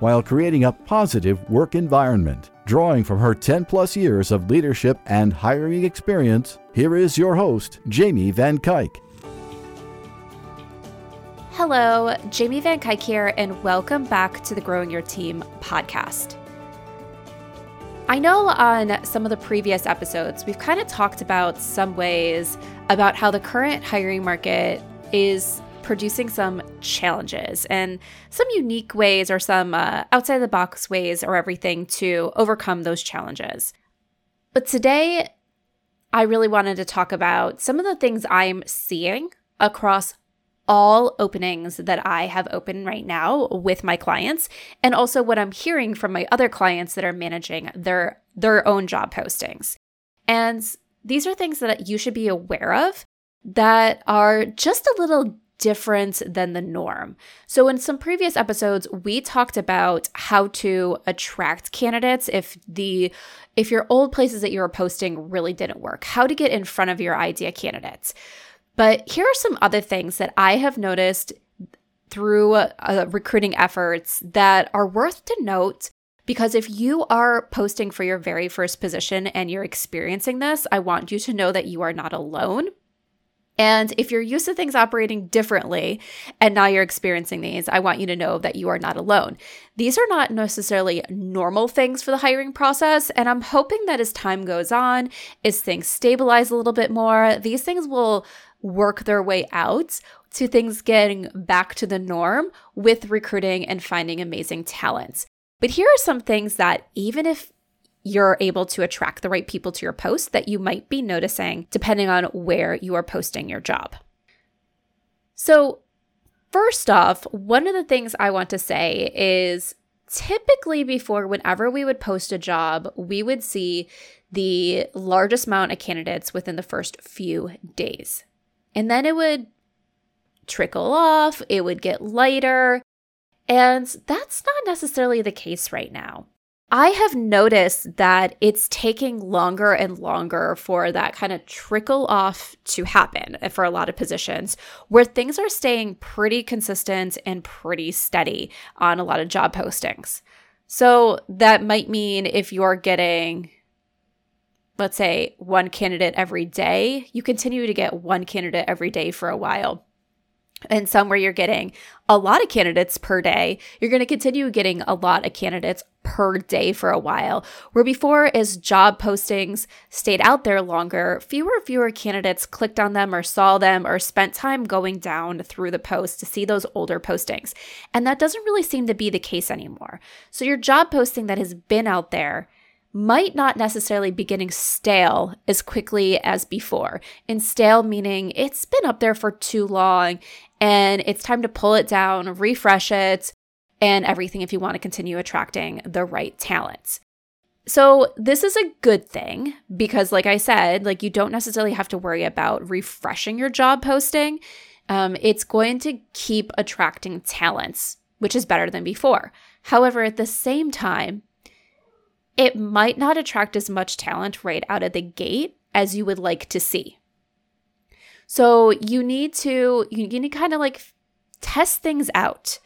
while creating a positive work environment. Drawing from her 10 plus years of leadership and hiring experience, here is your host, Jamie Van Cuyk. Hello, Jamie Van Cuyk here, and welcome back to the Growing Your Team podcast. I know on some of the previous episodes, we've kind of talked about some ways about how the current hiring market is producing some challenges and some unique ways or some uh, outside the box ways or everything to overcome those challenges. But today, I really wanted to talk about some of the things I'm seeing across all openings that I have open right now with my clients and also what I'm hearing from my other clients that are managing their their own job postings. And these are things that you should be aware of that are just a little different than the norm. So, in some previous episodes, we talked about how to attract candidates if the if your old places that you were posting really didn't work, how to get in front of your idea candidates. But here are some other things that I have noticed through uh, recruiting efforts that are worth to note because if you are posting for your very first position and you're experiencing this, I want you to know that you are not alone. And if you're used to things operating differently and now you're experiencing these, I want you to know that you are not alone. These are not necessarily normal things for the hiring process. And I'm hoping that as time goes on, as things stabilize a little bit more, these things will work their way out to things getting back to the norm with recruiting and finding amazing talent. But here are some things that even if you're able to attract the right people to your post that you might be noticing depending on where you are posting your job. So, first off, one of the things I want to say is typically before whenever we would post a job, we would see the largest amount of candidates within the first few days. And then it would trickle off, it would get lighter, and that's not necessarily the case right now. I have noticed that it's taking longer and longer for that kind of trickle off to happen for a lot of positions where things are staying pretty consistent and pretty steady on a lot of job postings. So that might mean if you're getting, let's say, one candidate every day, you continue to get one candidate every day for a while and some where you're getting a lot of candidates per day, you're going to continue getting a lot of candidates per day for a while. Where before, as job postings stayed out there longer, fewer and fewer candidates clicked on them or saw them or spent time going down through the post to see those older postings. And that doesn't really seem to be the case anymore. So, your job posting that has been out there might not necessarily be getting stale as quickly as before. And stale meaning it's been up there for too long and it's time to pull it down, refresh it, and everything if you want to continue attracting the right talents. So, this is a good thing because, like I said, like you don't necessarily have to worry about refreshing your job posting. Um, it's going to keep attracting talents, which is better than before. However, at the same time, it might not attract as much talent right out of the gate as you would like to see. So you need to you need to kind of like test things out.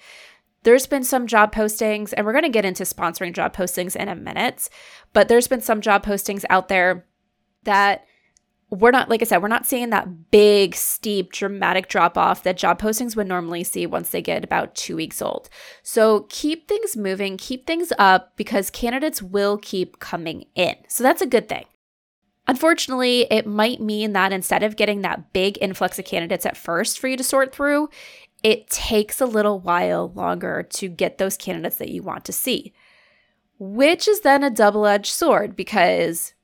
There's been some job postings, and we're going to get into sponsoring job postings in a minute, but there's been some job postings out there that we're not, like I said, we're not seeing that big, steep, dramatic drop off that job postings would normally see once they get about two weeks old. So keep things moving, keep things up because candidates will keep coming in. So that's a good thing. Unfortunately, it might mean that instead of getting that big influx of candidates at first for you to sort through, it takes a little while longer to get those candidates that you want to see, which is then a double edged sword because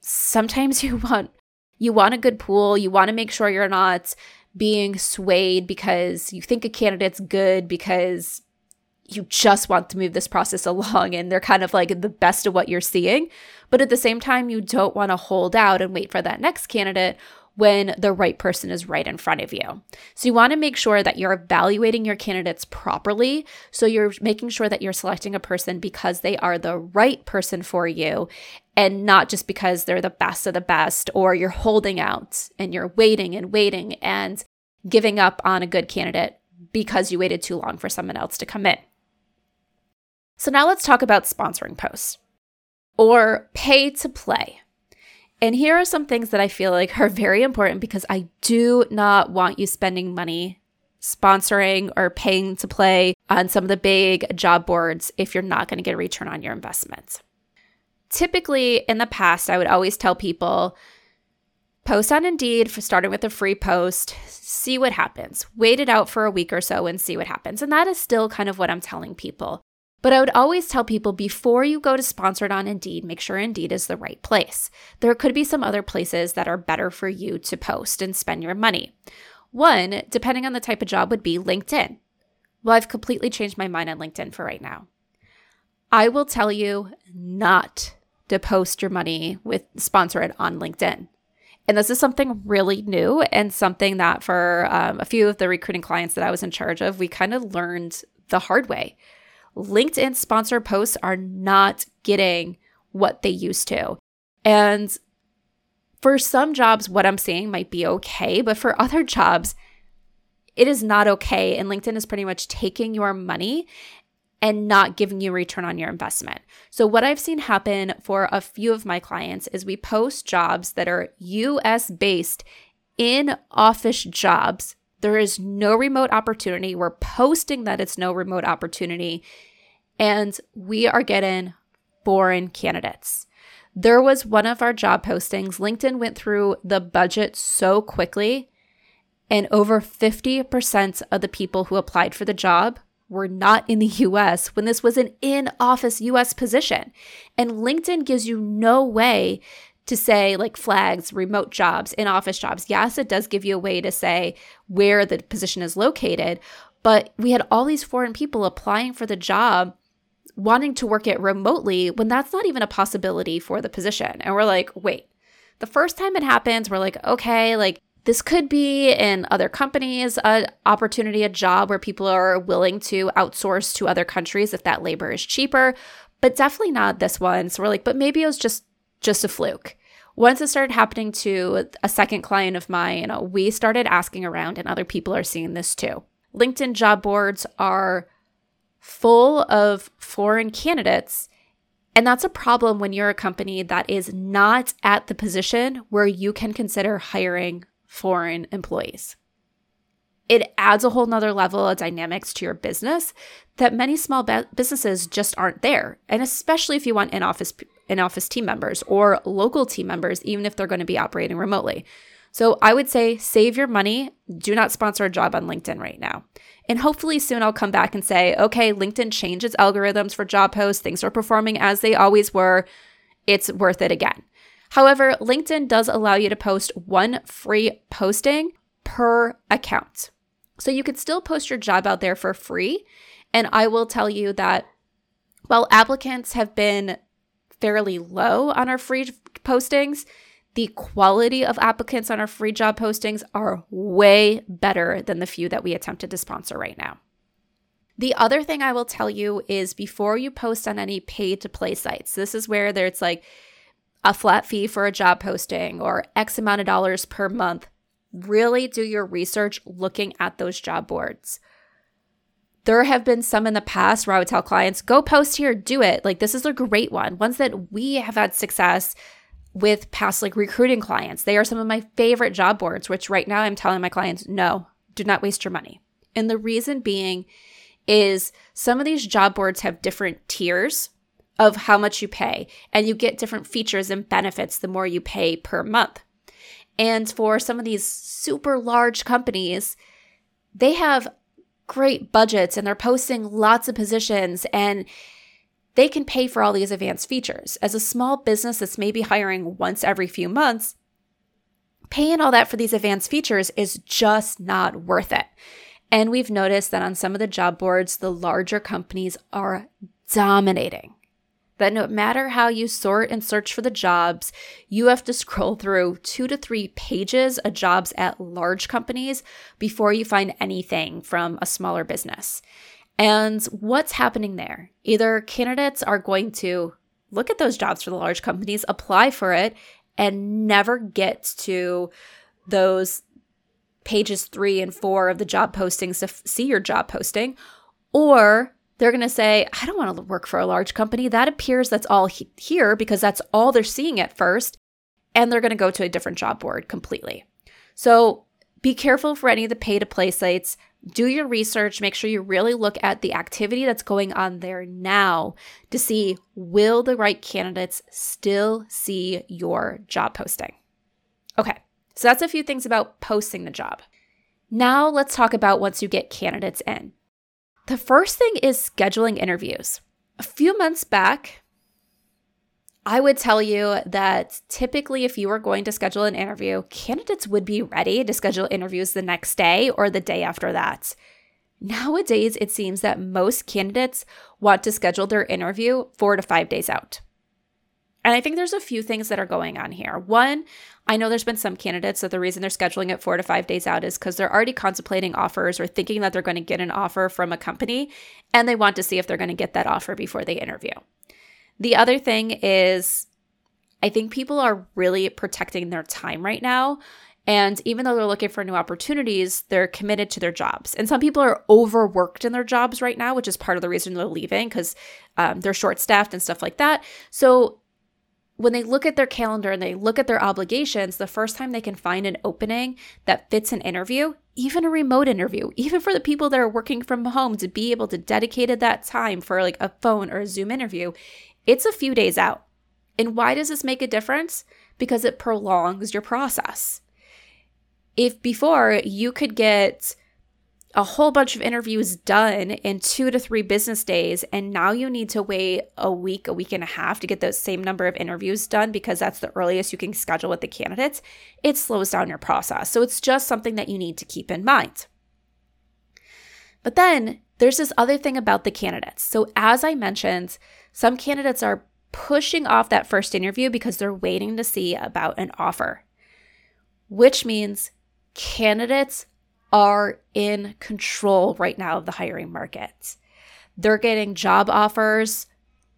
sometimes you want you want a good pool you want to make sure you're not being swayed because you think a candidate's good because you just want to move this process along and they're kind of like the best of what you're seeing. But at the same time, you don't want to hold out and wait for that next candidate when the right person is right in front of you. So you want to make sure that you're evaluating your candidates properly. So you're making sure that you're selecting a person because they are the right person for you and not just because they're the best of the best or you're holding out and you're waiting and waiting and giving up on a good candidate because you waited too long for someone else to come in. So now let's talk about sponsoring posts or pay to play. And here are some things that I feel like are very important because I do not want you spending money sponsoring or paying to play on some of the big job boards if you're not going to get a return on your investment. Typically, in the past, I would always tell people post on Indeed for starting with a free post, see what happens. Wait it out for a week or so and see what happens. And that is still kind of what I'm telling people. But I would always tell people before you go to sponsored on Indeed, make sure Indeed is the right place. There could be some other places that are better for you to post and spend your money. One, depending on the type of job, would be LinkedIn. Well, I've completely changed my mind on LinkedIn for right now. I will tell you not to post your money with sponsored on LinkedIn. And this is something really new and something that for um, a few of the recruiting clients that I was in charge of, we kind of learned the hard way. LinkedIn sponsor posts are not getting what they used to. And for some jobs, what I'm seeing might be okay, but for other jobs, it is not okay. And LinkedIn is pretty much taking your money and not giving you return on your investment. So, what I've seen happen for a few of my clients is we post jobs that are US based in office jobs there is no remote opportunity. We're posting that it's no remote opportunity. And we are getting foreign candidates. There was one of our job postings. LinkedIn went through the budget so quickly, and over 50% of the people who applied for the job were not in the US when this was an in office US position. And LinkedIn gives you no way to say like flags, remote jobs, in office jobs. Yes, it does give you a way to say where the position is located, but we had all these foreign people applying for the job wanting to work it remotely when that's not even a possibility for the position. And we're like, wait, the first time it happens, we're like, okay, like this could be in other companies, an opportunity, a job where people are willing to outsource to other countries if that labor is cheaper, but definitely not this one. So we're like, but maybe it was just just a fluke. Once it started happening to a second client of mine, we started asking around, and other people are seeing this too. LinkedIn job boards are full of foreign candidates. And that's a problem when you're a company that is not at the position where you can consider hiring foreign employees it adds a whole nother level of dynamics to your business that many small businesses just aren't there and especially if you want in-office in-office team members or local team members even if they're going to be operating remotely. So i would say save your money. Do not sponsor a job on linkedin right now. And hopefully soon i'll come back and say okay linkedin changed its algorithms for job posts. Things are performing as they always were. It's worth it again. However linkedin does allow you to post one free posting per account. So you could still post your job out there for free. And I will tell you that while applicants have been fairly low on our free postings, the quality of applicants on our free job postings are way better than the few that we attempted to sponsor right now. The other thing I will tell you is before you post on any paid to play sites, this is where there's like a flat fee for a job posting or X amount of dollars per month really do your research looking at those job boards. There have been some in the past where I would tell clients, go post here, do it. Like, this is a great one. Ones that we have had success with past like recruiting clients. They are some of my favorite job boards, which right now I'm telling my clients, no, do not waste your money. And the reason being is some of these job boards have different tiers of how much you pay, and you get different features and benefits the more you pay per month. And for some of these super large companies, they have great budgets and they're posting lots of positions and they can pay for all these advanced features. As a small business that's maybe hiring once every few months, paying all that for these advanced features is just not worth it. And we've noticed that on some of the job boards, the larger companies are dominating. That no matter how you sort and search for the jobs, you have to scroll through two to three pages of jobs at large companies before you find anything from a smaller business. And what's happening there? Either candidates are going to look at those jobs for the large companies, apply for it, and never get to those pages three and four of the job postings to f- see your job posting, or they're going to say, I don't want to work for a large company. That appears that's all he- here because that's all they're seeing at first. And they're going to go to a different job board completely. So be careful for any of the pay to play sites. Do your research. Make sure you really look at the activity that's going on there now to see will the right candidates still see your job posting? Okay, so that's a few things about posting the job. Now let's talk about once you get candidates in. The first thing is scheduling interviews. A few months back, I would tell you that typically, if you were going to schedule an interview, candidates would be ready to schedule interviews the next day or the day after that. Nowadays, it seems that most candidates want to schedule their interview four to five days out. And I think there's a few things that are going on here. One, I know there's been some candidates that the reason they're scheduling it four to five days out is because they're already contemplating offers or thinking that they're going to get an offer from a company and they want to see if they're going to get that offer before they interview. The other thing is, I think people are really protecting their time right now. And even though they're looking for new opportunities, they're committed to their jobs. And some people are overworked in their jobs right now, which is part of the reason they're leaving because um, they're short staffed and stuff like that. So when they look at their calendar and they look at their obligations, the first time they can find an opening that fits an interview, even a remote interview, even for the people that are working from home to be able to dedicate that time for like a phone or a Zoom interview, it's a few days out. And why does this make a difference? Because it prolongs your process. If before you could get a whole bunch of interviews done in two to three business days. And now you need to wait a week, a week and a half to get those same number of interviews done because that's the earliest you can schedule with the candidates. It slows down your process. So it's just something that you need to keep in mind. But then there's this other thing about the candidates. So, as I mentioned, some candidates are pushing off that first interview because they're waiting to see about an offer, which means candidates are in control right now of the hiring market. They're getting job offers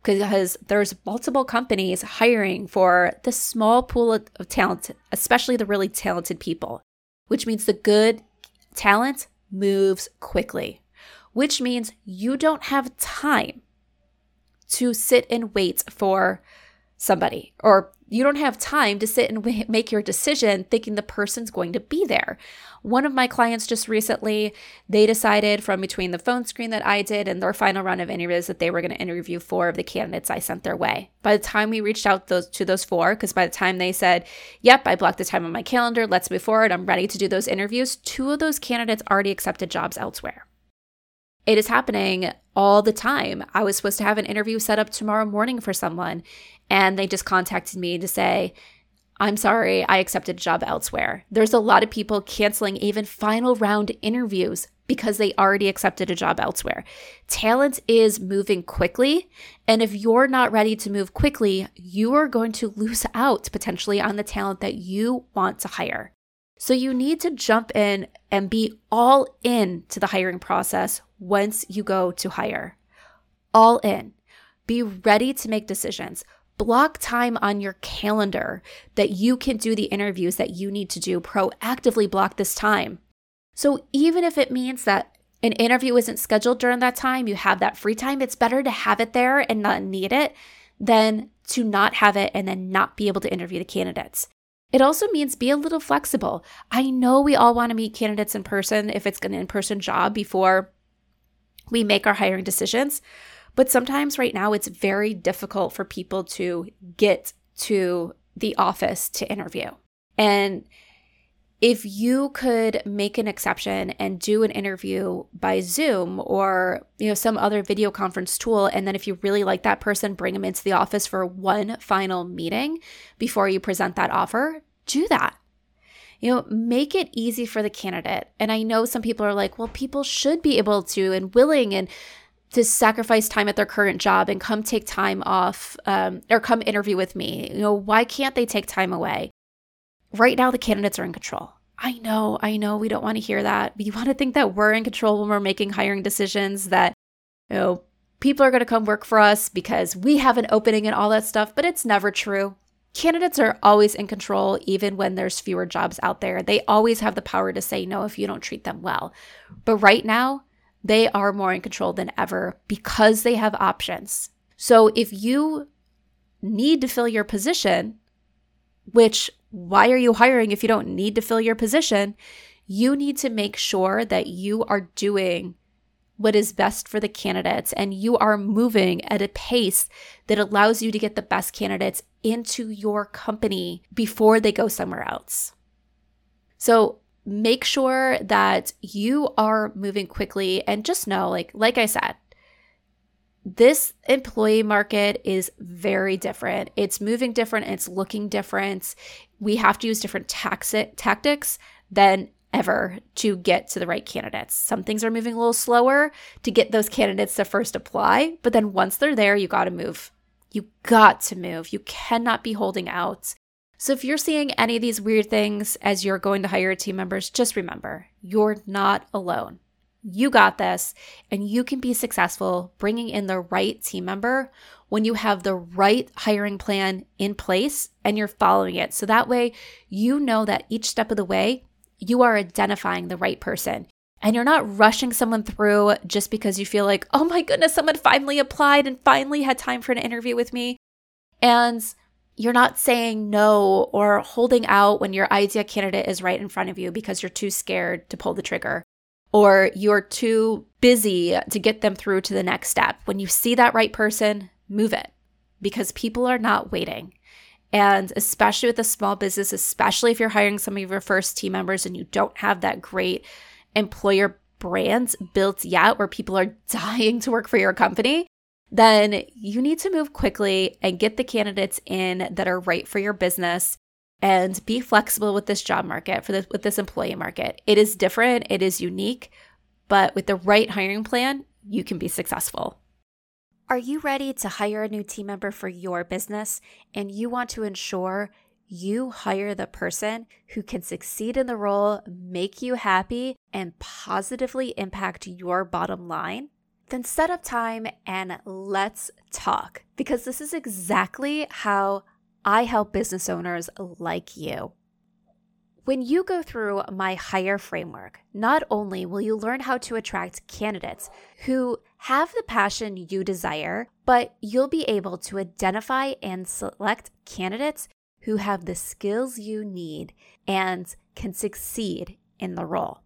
because there's multiple companies hiring for the small pool of, of talent, especially the really talented people, which means the good talent moves quickly, which means you don't have time to sit and wait for somebody or you don't have time to sit and make your decision thinking the person's going to be there. One of my clients just recently, they decided from between the phone screen that I did and their final round of interviews that they were going to interview four of the candidates I sent their way. By the time we reached out those to those four, because by the time they said, "Yep, I blocked the time on my calendar, let's move forward, I'm ready to do those interviews," two of those candidates already accepted jobs elsewhere. It is happening all the time. I was supposed to have an interview set up tomorrow morning for someone, and they just contacted me to say, I'm sorry, I accepted a job elsewhere. There's a lot of people canceling even final round interviews because they already accepted a job elsewhere. Talent is moving quickly. And if you're not ready to move quickly, you are going to lose out potentially on the talent that you want to hire. So you need to jump in and be all in to the hiring process once you go to hire. All in. Be ready to make decisions block time on your calendar that you can do the interviews that you need to do. Proactively block this time. So even if it means that an interview isn't scheduled during that time, you have that free time, it's better to have it there and not need it than to not have it and then not be able to interview the candidates. It also means be a little flexible. I know we all want to meet candidates in person if it's an in person job before we make our hiring decisions. But sometimes right now it's very difficult for people to get to the office to interview. And if you could make an exception and do an interview by Zoom or you know some other video conference tool and then if you really like that person bring them into the office for one final meeting before you present that offer, do that. You know, make it easy for the candidate. And I know some people are like, well, people should be able to and willing and to sacrifice time at their current job and come take time off um, or come interview with me. You know, why can't they take time away? Right now, the candidates are in control. I know, I know we don't want to hear that. We want to think that we're in control when we're making hiring decisions, that, you know, people are going to come work for us because we have an opening and all that stuff, but it's never true. Candidates are always in control, even when there's fewer jobs out there. They always have the power to say no if you don't treat them well. But right now, they are more in control than ever because they have options. So if you need to fill your position, which why are you hiring if you don't need to fill your position? You need to make sure that you are doing what is best for the candidates and you are moving at a pace that allows you to get the best candidates into your company before they go somewhere else. So, make sure that you are moving quickly and just know like like I said, this employee market is very different. It's moving different, it's looking different. We have to use different tax- tactics than ever to get to the right candidates. Some things are moving a little slower to get those candidates to first apply, but then once they're there, you got to move. You got to move. You cannot be holding out. So if you're seeing any of these weird things as you're going to hire team members, just remember you're not alone. You got this, and you can be successful bringing in the right team member when you have the right hiring plan in place and you're following it. So that way, you know that each step of the way, you are identifying the right person. And you're not rushing someone through just because you feel like, oh my goodness, someone finally applied and finally had time for an interview with me. And you're not saying no or holding out when your idea candidate is right in front of you because you're too scared to pull the trigger or you're too busy to get them through to the next step. When you see that right person, move it because people are not waiting. And especially with a small business, especially if you're hiring some of your first team members and you don't have that great employer brand built yet where people are dying to work for your company, then you need to move quickly and get the candidates in that are right for your business and be flexible with this job market for this with this employee market. It is different, it is unique, but with the right hiring plan, you can be successful. Are you ready to hire a new team member for your business and you want to ensure you hire the person who can succeed in the role, make you happy, and positively impact your bottom line? Then set up time and let's talk because this is exactly how I help business owners like you. When you go through my hire framework, not only will you learn how to attract candidates who have the passion you desire, but you'll be able to identify and select candidates who have the skills you need and can succeed in the role.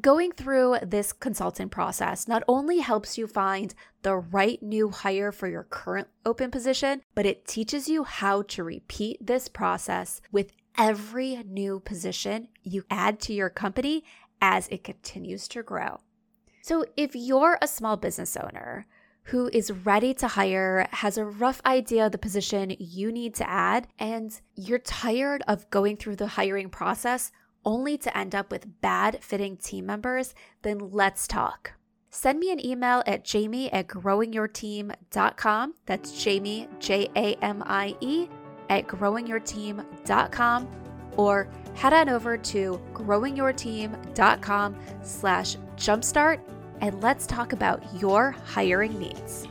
Going through this consulting process not only helps you find the right new hire for your current open position, but it teaches you how to repeat this process with every new position you add to your company as it continues to grow. So, if you're a small business owner who is ready to hire, has a rough idea of the position you need to add, and you're tired of going through the hiring process only to end up with bad fitting team members, then let's talk. Send me an email at jamie at growingyourteam.com. That's Jamie, J A M I E, at growingyourteam.com or head on over to growingyourteam.com slash jumpstart and let's talk about your hiring needs.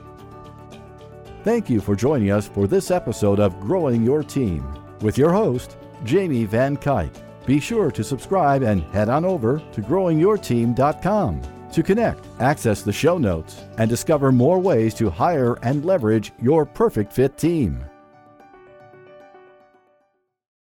Thank you for joining us for this episode of Growing Your Team with your host, Jamie Van Cuyk. Be sure to subscribe and head on over to growingyourteam.com to connect, access the show notes, and discover more ways to hire and leverage your perfect fit team.